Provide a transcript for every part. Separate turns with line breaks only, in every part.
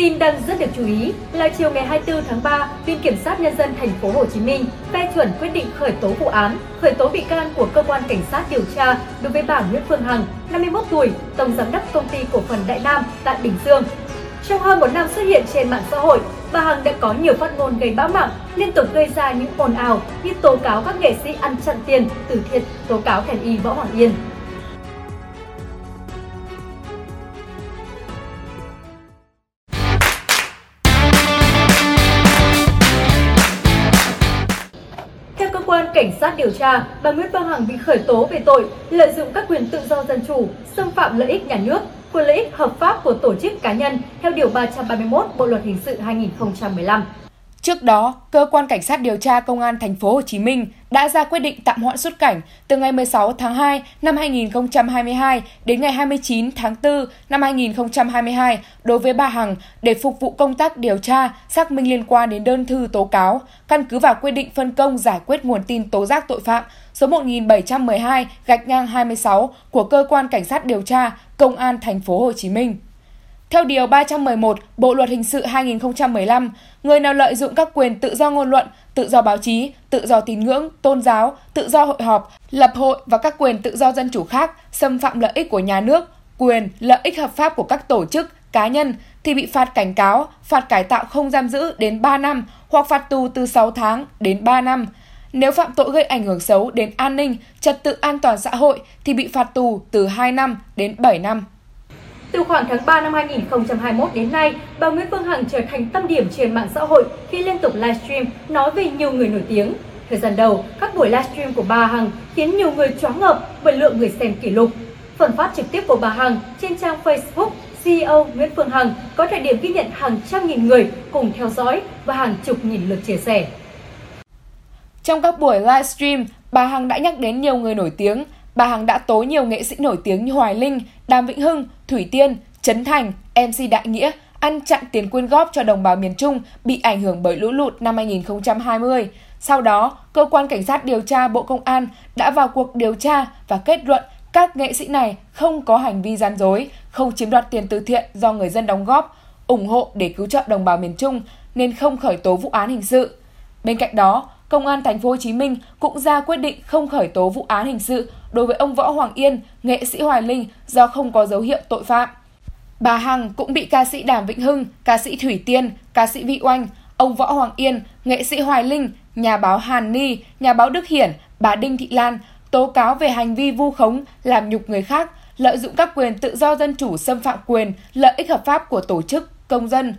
Tin đang rất được chú ý là chiều ngày 24 tháng 3, Viện Kiểm sát Nhân dân thành phố Hồ Chí Minh phê chuẩn quyết định khởi tố vụ án, khởi tố bị can của cơ quan cảnh sát điều tra đối với bà Nguyễn Phương Hằng, 51 tuổi, tổng giám đốc công ty cổ phần Đại Nam tại Bình Dương. Trong hơn một năm xuất hiện trên mạng xã hội, bà Hằng đã có nhiều phát ngôn gây bão mạng, liên tục gây ra những ồn ào như tố cáo các nghệ sĩ ăn chặn tiền, từ thiện, tố cáo thần y Võ Hoàng Yên. Cảnh sát điều tra, bà Nguyễn Phương Hằng bị khởi tố về tội lợi dụng các quyền tự do dân chủ, xâm phạm lợi ích nhà nước, quyền lợi ích hợp pháp của tổ chức cá nhân theo điều 331 Bộ luật hình sự 2015.
Trước đó, cơ quan cảnh sát điều tra công an thành phố Hồ Chí Minh đã ra quyết định tạm hoãn xuất cảnh từ ngày 16 tháng 2 năm 2022 đến ngày 29 tháng 4 năm 2022 đối với bà Hằng để phục vụ công tác điều tra, xác minh liên quan đến đơn thư tố cáo, căn cứ vào quyết định phân công giải quyết nguồn tin tố giác tội phạm số 1712 gạch ngang 26 của cơ quan cảnh sát điều tra công an thành phố Hồ Chí Minh. Theo Điều 311 Bộ Luật Hình sự 2015, người nào lợi dụng các quyền tự do ngôn luận, tự do báo chí, tự do tín ngưỡng, tôn giáo, tự do hội họp, lập hội và các quyền tự do dân chủ khác xâm phạm lợi ích của nhà nước, quyền, lợi ích hợp pháp của các tổ chức, cá nhân thì bị phạt cảnh cáo, phạt cải tạo không giam giữ đến 3 năm hoặc phạt tù từ 6 tháng đến 3 năm. Nếu phạm tội gây ảnh hưởng xấu đến an ninh, trật tự an toàn xã hội thì bị phạt tù từ 2 năm đến 7 năm.
Từ khoảng tháng 3 năm 2021 đến nay, bà Nguyễn Phương Hằng trở thành tâm điểm trên mạng xã hội khi liên tục livestream nói về nhiều người nổi tiếng. Thời gian đầu, các buổi livestream của bà Hằng khiến nhiều người choáng ngợp bởi lượng người xem kỷ lục. Phần phát trực tiếp của bà Hằng trên trang Facebook CEO Nguyễn Phương Hằng có thời điểm ghi nhận hàng trăm nghìn người cùng theo dõi và hàng chục nghìn lượt chia sẻ.
Trong các buổi livestream, bà Hằng đã nhắc đến nhiều người nổi tiếng. Bà Hằng đã tố nhiều nghệ sĩ nổi tiếng như Hoài Linh, Đàm Vĩnh Hưng, Thủy Tiên, Trấn Thành, MC Đại Nghĩa ăn chặn tiền quyên góp cho đồng bào miền Trung bị ảnh hưởng bởi lũ lụt năm 2020. Sau đó, cơ quan cảnh sát điều tra Bộ Công an đã vào cuộc điều tra và kết luận các nghệ sĩ này không có hành vi gian dối, không chiếm đoạt tiền từ thiện do người dân đóng góp, ủng hộ để cứu trợ đồng bào miền Trung nên không khởi tố vụ án hình sự. Bên cạnh đó, Công an thành phố Hồ Chí Minh cũng ra quyết định không khởi tố vụ án hình sự đối với ông Võ Hoàng Yên, nghệ sĩ Hoài Linh do không có dấu hiệu tội phạm. Bà Hằng cũng bị ca sĩ Đàm Vĩnh Hưng, ca sĩ Thủy Tiên, ca sĩ Vị Oanh, ông Võ Hoàng Yên, nghệ sĩ Hoài Linh, nhà báo Hàn Ni, nhà báo Đức Hiển, bà Đinh Thị Lan tố cáo về hành vi vu khống, làm nhục người khác, lợi dụng các quyền tự do dân chủ xâm phạm quyền, lợi ích hợp pháp của tổ chức, công dân.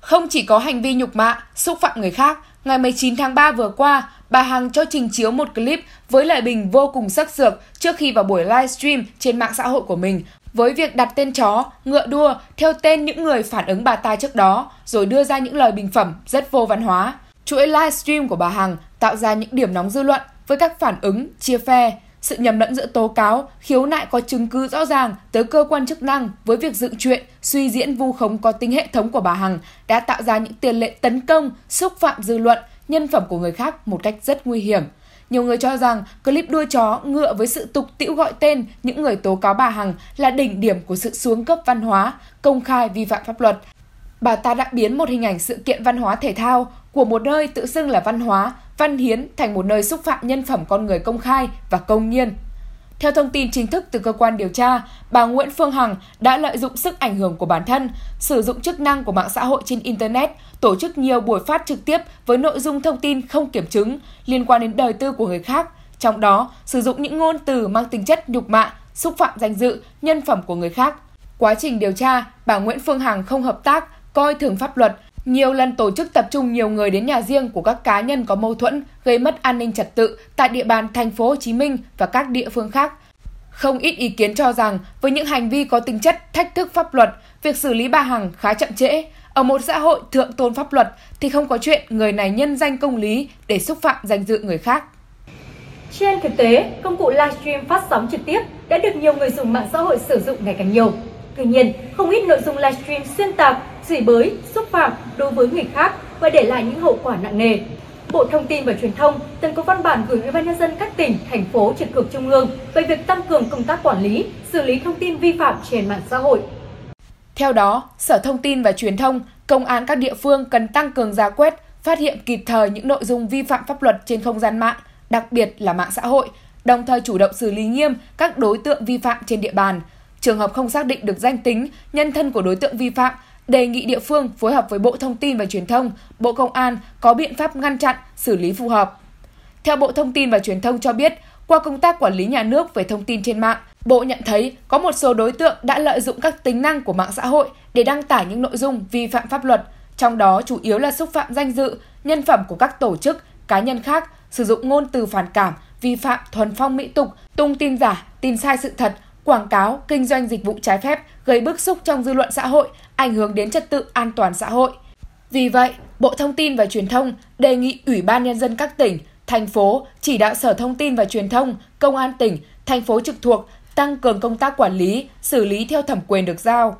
Không chỉ có hành vi nhục mạ, xúc phạm người khác, ngày 19 tháng 3 vừa qua, bà Hằng cho trình chiếu một clip với lời bình vô cùng sắc sược trước khi vào buổi livestream trên mạng xã hội của mình với việc đặt tên chó, ngựa đua theo tên những người phản ứng bà ta trước đó, rồi đưa ra những lời bình phẩm rất vô văn hóa. Chuỗi livestream của bà Hằng tạo ra những điểm nóng dư luận với các phản ứng, chia phe, sự nhầm lẫn giữa tố cáo, khiếu nại có chứng cứ rõ ràng tới cơ quan chức năng với việc dựng chuyện, suy diễn vu khống có tính hệ thống của bà Hằng đã tạo ra những tiền lệ tấn công, xúc phạm dư luận, nhân phẩm của người khác một cách rất nguy hiểm. Nhiều người cho rằng clip đua chó ngựa với sự tục tiễu gọi tên những người tố cáo bà Hằng là đỉnh điểm của sự xuống cấp văn hóa, công khai vi phạm pháp luật. Bà ta đã biến một hình ảnh sự kiện văn hóa thể thao của một nơi tự xưng là văn hóa, văn hiến thành một nơi xúc phạm nhân phẩm con người công khai và công nhiên. Theo thông tin chính thức từ cơ quan điều tra, bà Nguyễn Phương Hằng đã lợi dụng sức ảnh hưởng của bản thân, sử dụng chức năng của mạng xã hội trên Internet, tổ chức nhiều buổi phát trực tiếp với nội dung thông tin không kiểm chứng liên quan đến đời tư của người khác, trong đó sử dụng những ngôn từ mang tính chất nhục mạ, xúc phạm danh dự, nhân phẩm của người khác. Quá trình điều tra, bà Nguyễn Phương Hằng không hợp tác, coi thường pháp luật, nhiều lần tổ chức tập trung nhiều người đến nhà riêng của các cá nhân có mâu thuẫn, gây mất an ninh trật tự tại địa bàn thành phố Hồ Chí Minh và các địa phương khác. Không ít ý kiến cho rằng với những hành vi có tính chất thách thức pháp luật, việc xử lý bà Hằng khá chậm trễ. Ở một xã hội thượng tôn pháp luật thì không có chuyện người này nhân danh công lý để xúc phạm danh dự người khác.
Trên thực tế, công cụ livestream phát sóng trực tiếp đã được nhiều người dùng mạng xã hội sử dụng ngày càng nhiều. Tuy nhiên, không ít nội dung livestream xuyên tạc, chửi bới, xúc phạm đối với người khác và để lại những hậu quả nặng nề. Bộ Thông tin và Truyền thông từng có văn bản gửi Ủy ban nhân dân các tỉnh, thành phố trực thuộc trung ương về việc tăng cường công tác quản lý, xử lý thông tin vi phạm trên mạng xã hội.
Theo đó, Sở Thông tin và Truyền thông, công an các địa phương cần tăng cường ra quét, phát hiện kịp thời những nội dung vi phạm pháp luật trên không gian mạng, đặc biệt là mạng xã hội, đồng thời chủ động xử lý nghiêm các đối tượng vi phạm trên địa bàn. Trường hợp không xác định được danh tính, nhân thân của đối tượng vi phạm, đề nghị địa phương phối hợp với Bộ Thông tin và Truyền thông, Bộ Công an có biện pháp ngăn chặn, xử lý phù hợp. Theo Bộ Thông tin và Truyền thông cho biết, qua công tác quản lý nhà nước về thông tin trên mạng, Bộ nhận thấy có một số đối tượng đã lợi dụng các tính năng của mạng xã hội để đăng tải những nội dung vi phạm pháp luật, trong đó chủ yếu là xúc phạm danh dự, nhân phẩm của các tổ chức, cá nhân khác, sử dụng ngôn từ phản cảm, vi phạm thuần phong mỹ tục, tung tin giả, tin sai sự thật, quảng cáo, kinh doanh dịch vụ trái phép, gây bức xúc trong dư luận xã hội, ảnh hưởng đến trật tự an toàn xã hội. Vì vậy, Bộ Thông tin và Truyền thông đề nghị Ủy ban Nhân dân các tỉnh, thành phố chỉ đạo Sở Thông tin và Truyền thông, Công an tỉnh, thành phố trực thuộc tăng cường công tác quản lý, xử lý theo thẩm quyền được giao.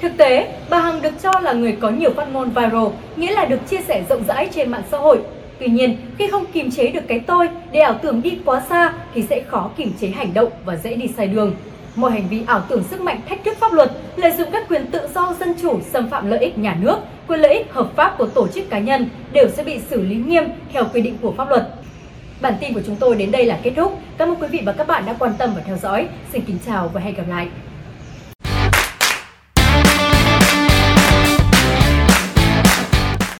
Thực tế, bà Hằng được cho là người có nhiều phát ngôn viral, nghĩa là được chia sẻ rộng rãi trên mạng xã hội. Tuy nhiên, khi không kiềm chế được cái tôi để ảo tưởng đi quá xa thì sẽ khó kiềm chế hành động và dễ đi sai đường. Mọi hành vi ảo tưởng sức mạnh thách thức pháp luật, lợi dụng các quyền tự do dân chủ xâm phạm lợi ích nhà nước, quyền lợi ích hợp pháp của tổ chức cá nhân đều sẽ bị xử lý nghiêm theo quy định của pháp luật. Bản tin của chúng tôi đến đây là kết thúc. Cảm ơn quý vị và các bạn đã quan tâm và theo dõi. Xin kính chào và hẹn gặp lại.